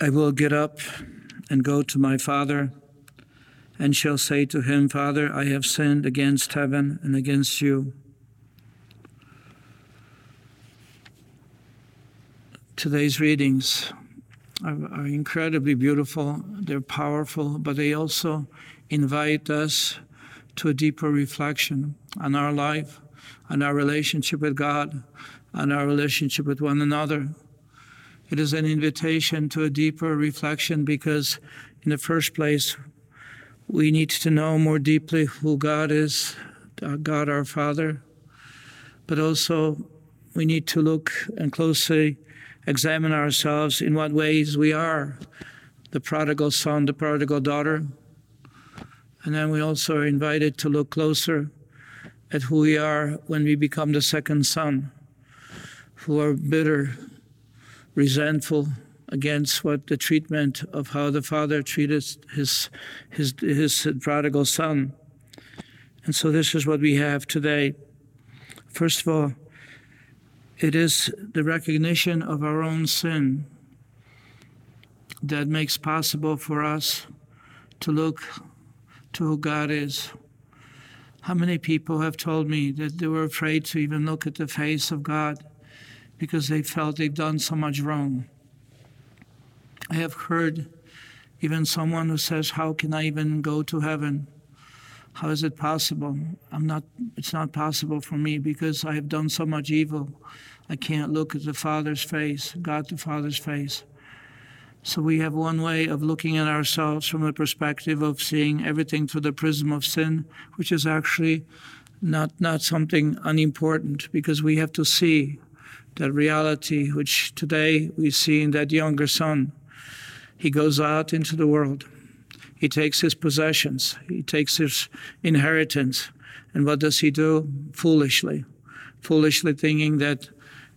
I will get up and go to my father, and shall say to him, Father, I have sinned against heaven and against you. Today's readings are, are incredibly beautiful, they're powerful, but they also invite us to a deeper reflection on our life, on our relationship with God, on our relationship with one another. It is an invitation to a deeper reflection because, in the first place, we need to know more deeply who God is, uh, God our Father, but also we need to look and closely examine ourselves in what ways we are the prodigal son, the prodigal daughter. And then we also are invited to look closer at who we are when we become the second son, who are bitter, resentful against what the treatment of how the father treated his, his, his prodigal son. And so this is what we have today. First of all, it is the recognition of our own sin that makes possible for us to look to who God is. How many people have told me that they were afraid to even look at the face of God because they felt they've done so much wrong? I have heard even someone who says, How can I even go to heaven? How is it possible? I'm not, it's not possible for me because I have done so much evil. I can't look at the Father's face, God the Father's face. So we have one way of looking at ourselves from the perspective of seeing everything through the prism of sin, which is actually not, not something unimportant because we have to see that reality which today we see in that younger son. He goes out into the world he takes his possessions, he takes his inheritance. And what does he do? Foolishly. Foolishly thinking that,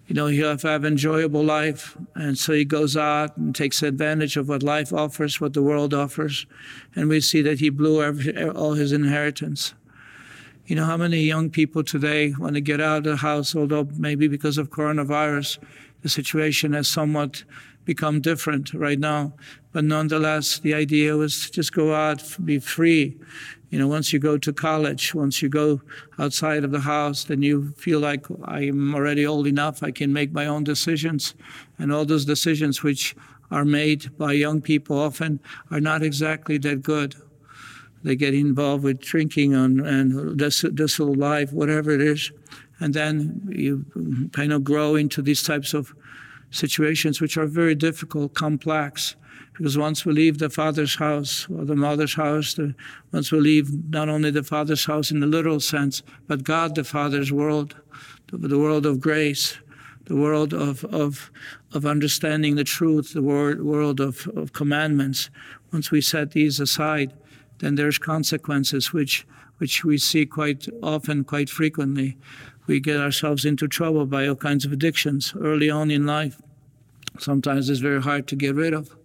you know, he'll have, have enjoyable life. And so he goes out and takes advantage of what life offers, what the world offers. And we see that he blew every, all his inheritance. You know how many young people today want to get out of the house, although maybe because of coronavirus, the situation has somewhat become different right now. But nonetheless, the idea was just go out, be free. You know, once you go to college, once you go outside of the house, then you feel like I'm already old enough, I can make my own decisions. And all those decisions which are made by young people often are not exactly that good. They get involved with drinking and, and dissolute life, whatever it is. And then you kind of grow into these types of situations which are very difficult, complex. Because once we leave the father's house or the mother's house, the, once we leave not only the father's house in the literal sense, but God the Father's world, the, the world of grace, the world of, of, of understanding the truth, the world, world of, of commandments, once we set these aside, then there's consequences which, which we see quite often, quite frequently we get ourselves into trouble by all kinds of addictions early on in life. Sometimes it's very hard to get rid of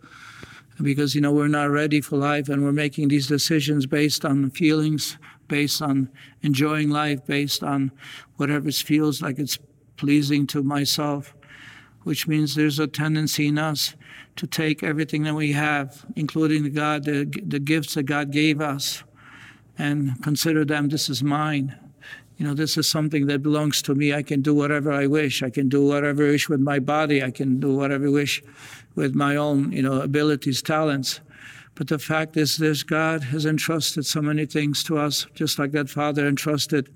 because you know we're not ready for life and we're making these decisions based on feelings, based on enjoying life, based on whatever feels like it's pleasing to myself, which means there's a tendency in us to take everything that we have, including the God, the, the gifts that God gave us, and consider them this is mine you know, this is something that belongs to me. I can do whatever I wish. I can do whatever I wish with my body. I can do whatever I wish with my own, you know, abilities, talents. But the fact is this God has entrusted so many things to us, just like that father entrusted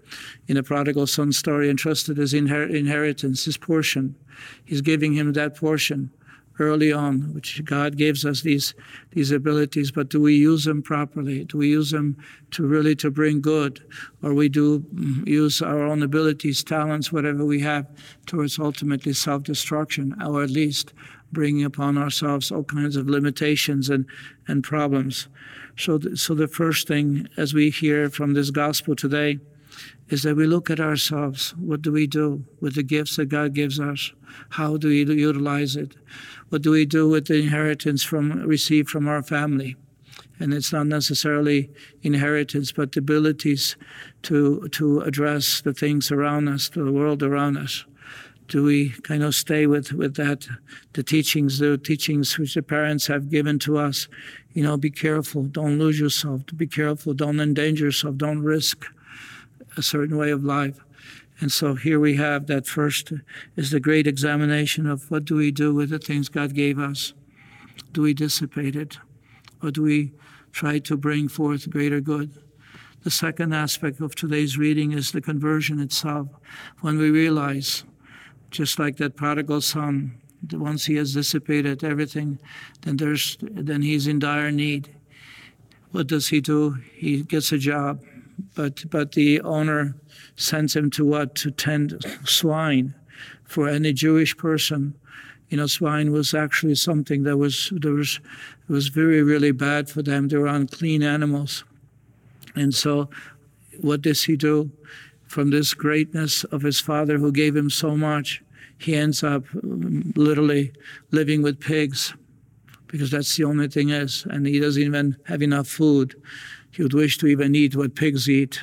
in the prodigal son story, entrusted his inher- inheritance, his portion. He's giving him that portion early on, which God gives us these these abilities, but do we use them properly? Do we use them to really to bring good, or we do mm, use our own abilities, talents, whatever we have, towards ultimately self-destruction, or at least bringing upon ourselves all kinds of limitations and and problems. So, so the first thing, as we hear from this gospel today, is that we look at ourselves. What do we do with the gifts that God gives us? How do we utilize it? What do we do with the inheritance from received from our family? And it's not necessarily inheritance, but the abilities to to address the things around us, the world around us. Do we kind of stay with, with that, the teachings, the teachings which the parents have given to us? You know, be careful, don't lose yourself, be careful, don't endanger yourself, don't risk a certain way of life. And so here we have that first is the great examination of what do we do with the things God gave us? Do we dissipate it? Or do we try to bring forth greater good? The second aspect of today's reading is the conversion itself. When we realize, just like that prodigal son, once he has dissipated everything, then there's then he's in dire need. What does he do? He gets a job, but but the owner sends him to what? To tend swine. For any Jewish person, you know, swine was actually something that was there was was very really bad for them. They were unclean animals. And so, what does he do? From this greatness of his father who gave him so much, he ends up um, literally living with pigs because that's the only thing is. And he doesn't even have enough food. He would wish to even eat what pigs eat.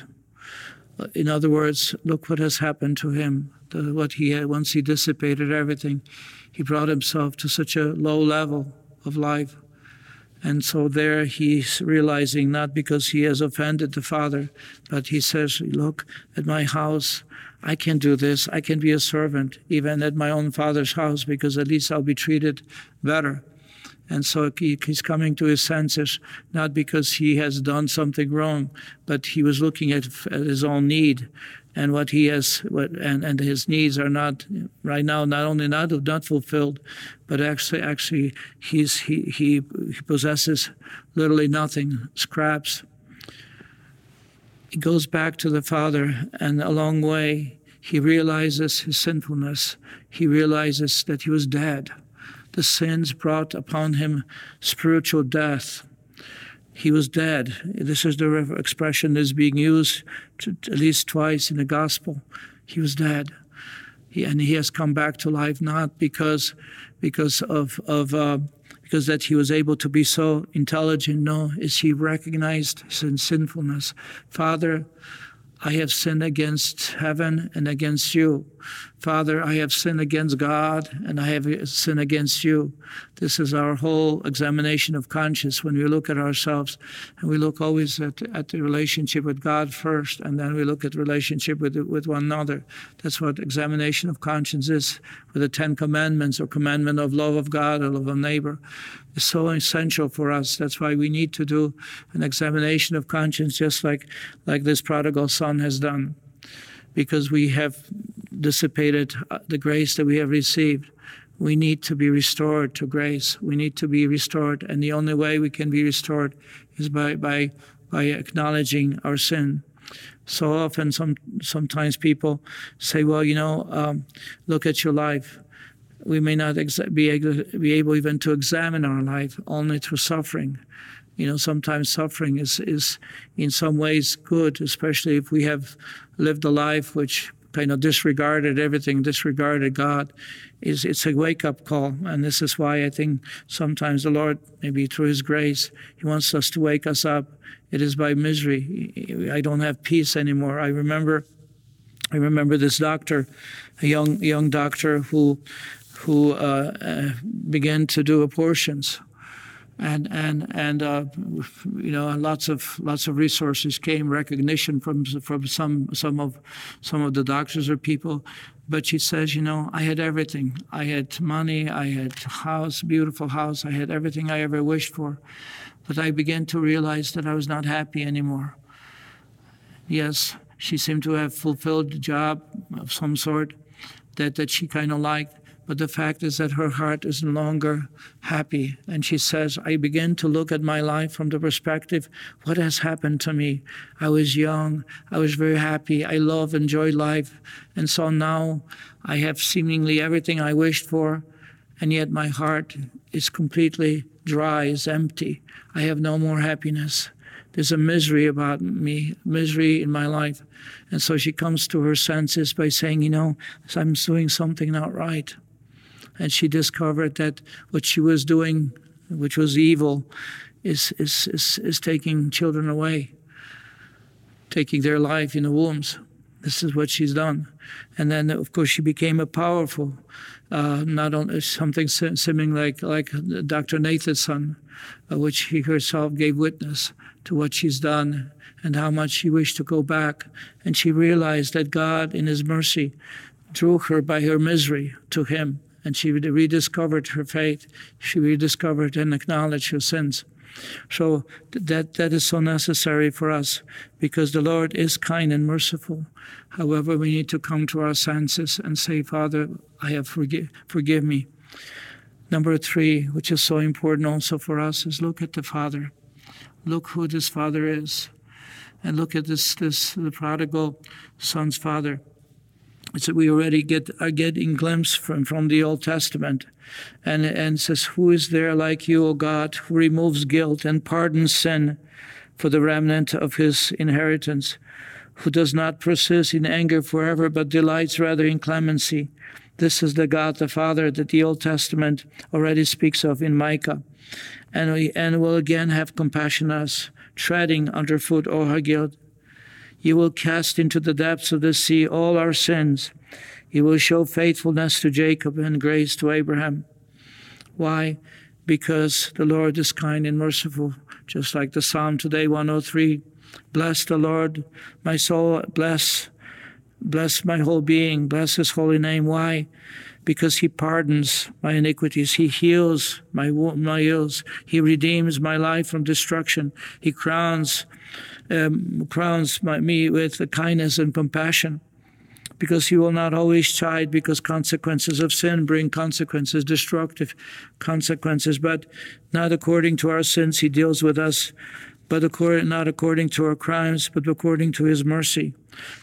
In other words, look what has happened to him. The, what he had once he dissipated everything, he brought himself to such a low level of life and so there he's realizing not because he has offended the Father, but he says, Look at my house. I can do this. I can be a servant, even at my own father's house, because at least I'll be treated better. And so he, he's coming to his senses, not because he has done something wrong, but he was looking at, at his own need and what he has, what, and, and his needs are not right now not only not not fulfilled, but actually actually he's he he, he possesses literally nothing, scraps. He goes back to the Father, and a long way he realizes his sinfulness. He realizes that he was dead. The sins brought upon him spiritual death he was dead. This is the expression that is being used to, at least twice in the gospel. He was dead. He, and he has come back to life not because because of of uh, because that he was able to be so intelligent. No, is he recognized his sinfulness. Father, I have sinned against heaven and against you. Father, I have sinned against God and I have sinned against you. This is our whole examination of conscience when we look at ourselves. And we look always at, at the relationship with God first, and then we look at relationship with, with one another. That's what examination of conscience is with the Ten Commandments or commandment of love of God or love of neighbor. It's so essential for us. That's why we need to do an examination of conscience just like, like this prodigal son has done because we have dissipated uh, the grace that we have received. We need to be restored to grace. We need to be restored. And the only way we can be restored is by, by, by acknowledging our sin. So often, some, sometimes people say, well, you know, um, look at your life. We may not exa- be, able, be able even to examine our life only through suffering. You know, sometimes suffering is, is in some ways good, especially if we have lived a life which kind of disregarded everything, disregarded God. Is it's a wake up call, and this is why I think sometimes the Lord, maybe through His grace, He wants us to wake us up. It is by misery. I don't have peace anymore. I remember, I remember this doctor, a young young doctor who, who uh, uh, began to do abortions and and and uh, you know lots of lots of resources came recognition from from some some of some of the doctors or people. But she says you know i had everything. I had money i had house beautiful house. I had everything i ever wished for. But i began to realize that i was not happy anymore. Yes she seemed to have fulfilled a job of some sort that that she kind of liked but the fact is that her heart is no longer happy. And she says, I begin to look at my life from the perspective what has happened to me? I was young, I was very happy, I love, enjoyed life. And so now I have seemingly everything I wished for, and yet my heart is completely dry, is empty. I have no more happiness. There's a misery about me, misery in my life. And so she comes to her senses by saying, You know, I'm doing something not right and she discovered that what she was doing, which was evil, is, is, is, is taking children away, taking their life in the wombs. This is what she's done. And then, of course, she became a powerful, uh, not only something seeming like, like Dr. Nathanson, uh, which she herself gave witness to what she's done and how much she wished to go back. And she realized that God, in His mercy, drew her by her misery to Him. And she rediscovered her faith. She rediscovered and acknowledged her sins. So that that is so necessary for us because the Lord is kind and merciful. However, we need to come to our senses and say, Father, I have forgive forgive me. Number three, which is so important also for us, is look at the Father. Look who this Father is. And look at this this the prodigal son's father. That we already get are getting glimpse from, from the Old Testament and, and says, Who is there like you, O God, who removes guilt and pardons sin for the remnant of his inheritance, who does not persist in anger forever, but delights rather in clemency? This is the God the Father that the Old Testament already speaks of in Micah. And, we, and will again have compassion on us, treading underfoot all our guilt. You will cast into the depths of the sea all our sins he will show faithfulness to Jacob and grace to Abraham. Why? Because the Lord is kind and merciful, just like the Psalm today 103. Bless the Lord, my soul, bless, bless my whole being, bless his holy name. Why? Because he pardons my iniquities, he heals my wounds, my ills, he redeems my life from destruction, he crowns um, crowns my, me with kindness and compassion because he will not always chide because consequences of sin bring consequences, destructive consequences, but not according to our sins he deals with us, but according, not according to our crimes, but according to his mercy.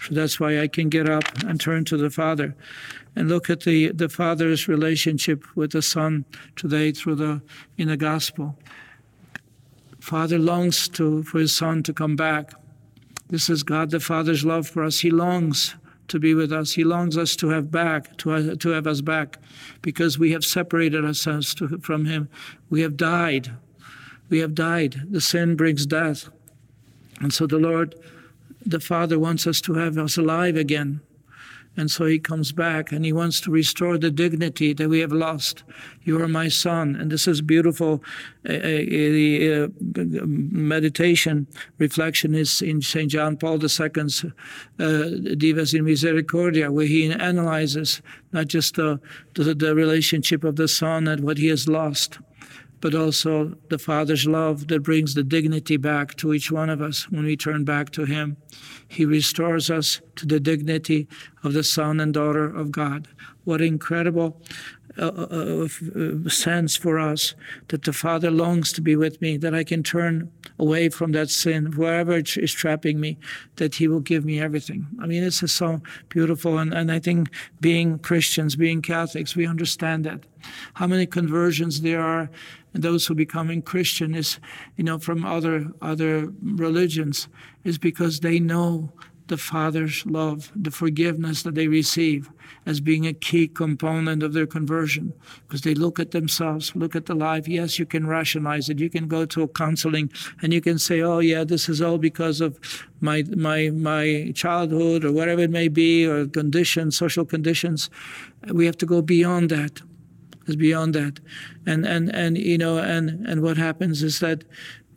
So that's why I can get up and turn to the Father and look at the, the Father's relationship with the Son today through the in the gospel. Father longs to for his son to come back. This is God the Father's love for us. He longs to be with us. He longs us to have back, to, to have us back, because we have separated ourselves to, from Him. We have died. We have died. The sin brings death. And so the Lord, the Father, wants us to have us alive again. And so he comes back and he wants to restore the dignity that we have lost. You are my son. And this is beautiful. The uh, uh, meditation reflection is in St. John Paul II's uh, Dives in Misericordia, where he analyzes not just the, the, the relationship of the son and what he has lost, but also the Father's love that brings the dignity back to each one of us when we turn back to Him. He restores us to the dignity of the Son and daughter of God. What incredible uh, uh, uh, sense for us that the Father longs to be with me, that I can turn away from that sin, wherever it is trapping me, that He will give me everything. I mean, this is so beautiful. And, and I think being Christians, being Catholics, we understand that. How many conversions there are and those who becoming Christian is, you know, from other other religions, is because they know the Father's love, the forgiveness that they receive as being a key component of their conversion. Because they look at themselves, look at the life. Yes, you can rationalize it. You can go to a counseling and you can say, oh, yeah, this is all because of my, my, my childhood or whatever it may be, or conditions, social conditions. We have to go beyond that is beyond that. And, and, and, you know, and, and what happens is that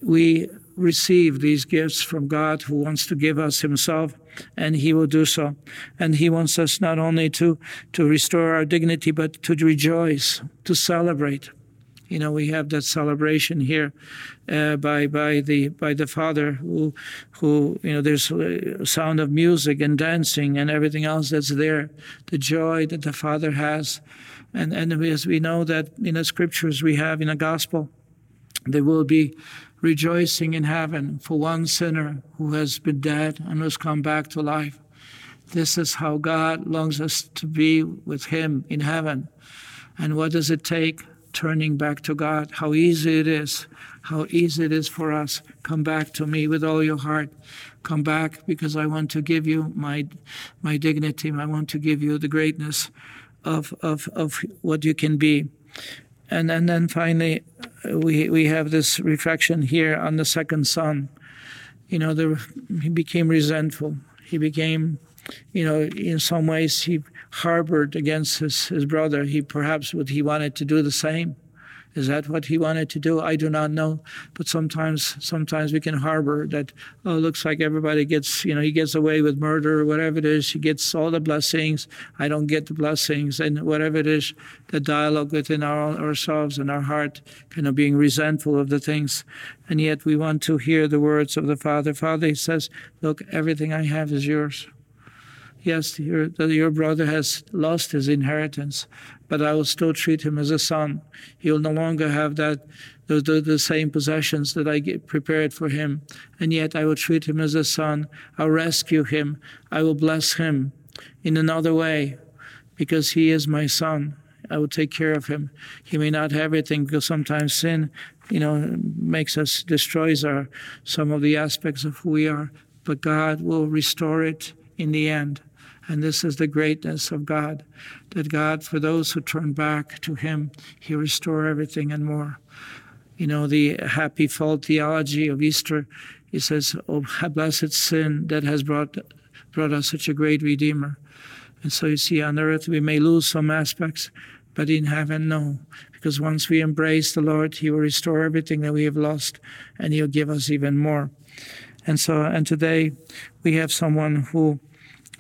we receive these gifts from God who wants to give us himself and he will do so. And he wants us not only to, to restore our dignity, but to rejoice, to celebrate. You know, we have that celebration here uh, by by the by the Father, who who you know, there's sound of music and dancing and everything else that's there. The joy that the Father has and, and as we know that in the scriptures we have in the gospel, there will be rejoicing in heaven for one sinner who has been dead and has come back to life. This is how God longs us to be with Him in heaven. And what does it take? Turning back to God. How easy it is. How easy it is for us. Come back to me with all your heart. Come back because I want to give you my, my dignity. I want to give you the greatness of, of, of what you can be. And, and then finally, we, we have this reflection here on the second son. You know, the, he became resentful. He became you know, in some ways he harbored against his, his brother. He perhaps would he wanted to do the same. Is that what he wanted to do? I do not know. But sometimes, sometimes we can harbor that. Oh, it looks like everybody gets, you know, he gets away with murder or whatever it is. He gets all the blessings. I don't get the blessings, and whatever it is, the dialogue within our, ourselves and our heart, kind of being resentful of the things, and yet we want to hear the words of the Father. Father, he says, "Look, everything I have is yours." Yes, your, your brother has lost his inheritance, but I will still treat him as a son. He will no longer have that the, the, the, same possessions that I prepared for him, and yet I will treat him as a son. I'll rescue him. I will bless him in another way, because he is my son. I will take care of him. He may not have everything because sometimes sin, you know, makes us destroys our some of the aspects of who we are, but God will restore it in the end. And this is the greatness of God, that God, for those who turn back to Him, He restore everything and more. You know, the happy fall theology of Easter, He says, Oh, blessed sin that has brought, brought us such a great Redeemer. And so you see, on earth we may lose some aspects, but in heaven, no. Because once we embrace the Lord, He will restore everything that we have lost, and He'll give us even more. And so, and today we have someone who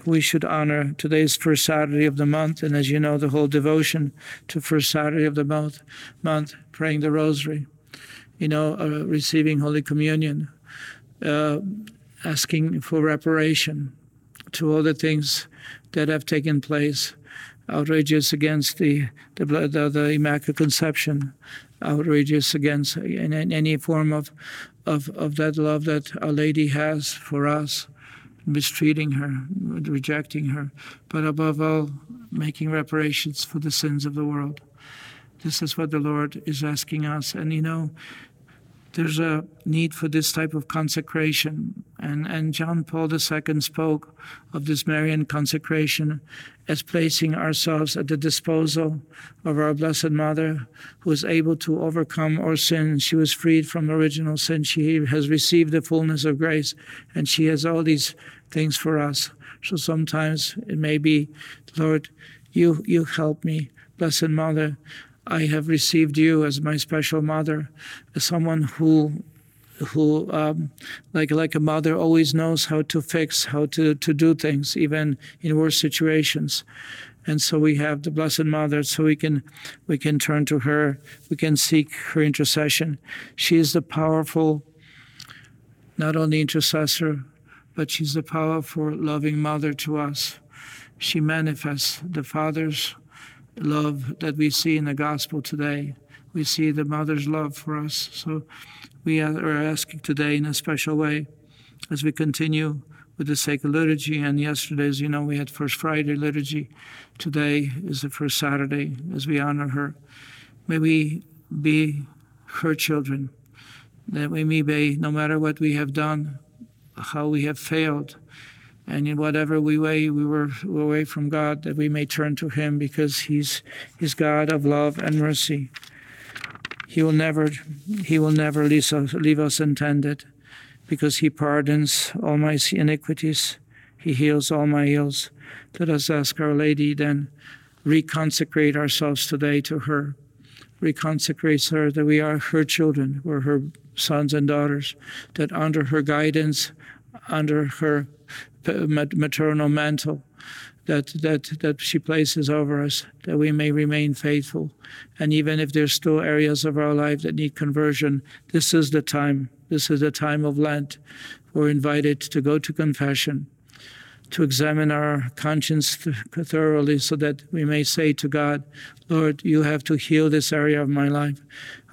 we should honor. Today's first Saturday of the month, and as you know, the whole devotion to first Saturday of the month, month praying the Rosary, you know, uh, receiving Holy Communion, uh, asking for reparation to all the things that have taken place, outrageous against the the, the, the Immaculate Conception, outrageous against in, in any form of, of of that love that Our Lady has for us mistreating her, rejecting her, but above all, making reparations for the sins of the world. This is what the Lord is asking us. And you know, there's a need for this type of consecration. And, and John Paul II spoke of this Marian consecration as placing ourselves at the disposal of our Blessed Mother, who is able to overcome our sins. She was freed from original sin. She has received the fullness of grace, and she has all these things for us. So sometimes it may be, Lord, you, you help me. Blessed Mother, I have received you as my special mother, as someone who who um, like like a mother always knows how to fix how to to do things even in worse situations and so we have the blessed mother so we can we can turn to her we can seek her intercession she is the powerful not only intercessor but she's the powerful, loving mother to us. She manifests the Father's love that we see in the gospel today. We see the mother's love for us. So we are asking today in a special way as we continue with the sacred liturgy. And yesterday, as you know, we had First Friday liturgy. Today is the first Saturday as we honor her. May we be her children, that we may be, no matter what we have done, how we have failed. And in whatever we way we were away from God, that we may turn to Him because He's He's God of love and mercy. He will never He will never leave us, leave us because He pardons all my iniquities. He heals all my ills. Let us ask Our Lady then, reconsecrate ourselves today to her. Reconsecrate her that we are her children, we're her sons and daughters, that under her guidance under her maternal mantle that, that, that she places over us, that we may remain faithful. And even if there's still areas of our life that need conversion, this is the time. This is the time of Lent. We're invited to go to confession, to examine our conscience thoroughly so that we may say to God, Lord, you have to heal this area of my life.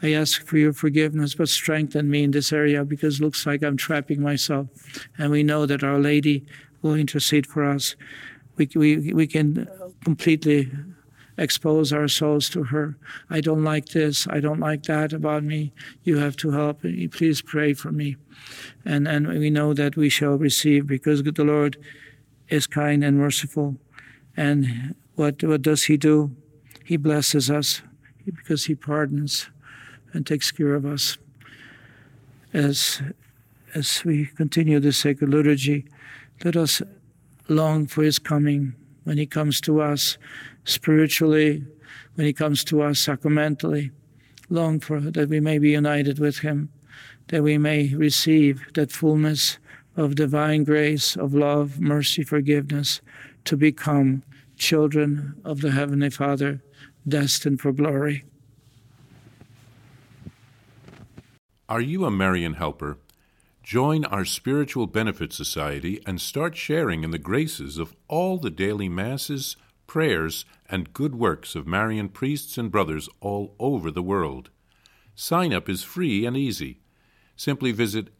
I ask for your forgiveness, but strengthen me in this area because it looks like I'm trapping myself. And we know that Our Lady will intercede for us. We, we, we can completely expose our souls to her. I don't like this. I don't like that about me. You have to help. Me. Please pray for me. And, and we know that we shall receive because the Lord is kind and merciful. And what, what does He do? He blesses us because He pardons and takes care of us. As, as we continue the sacred liturgy, let us long for his coming when he comes to us spiritually, when he comes to us sacramentally. Long for that we may be united with him, that we may receive that fullness of divine grace, of love, mercy, forgiveness, to become children of the Heavenly Father, destined for glory. Are you a Marian helper? Join our Spiritual Benefit Society and start sharing in the graces of all the daily masses, prayers, and good works of Marian priests and brothers all over the world. Sign up is free and easy. Simply visit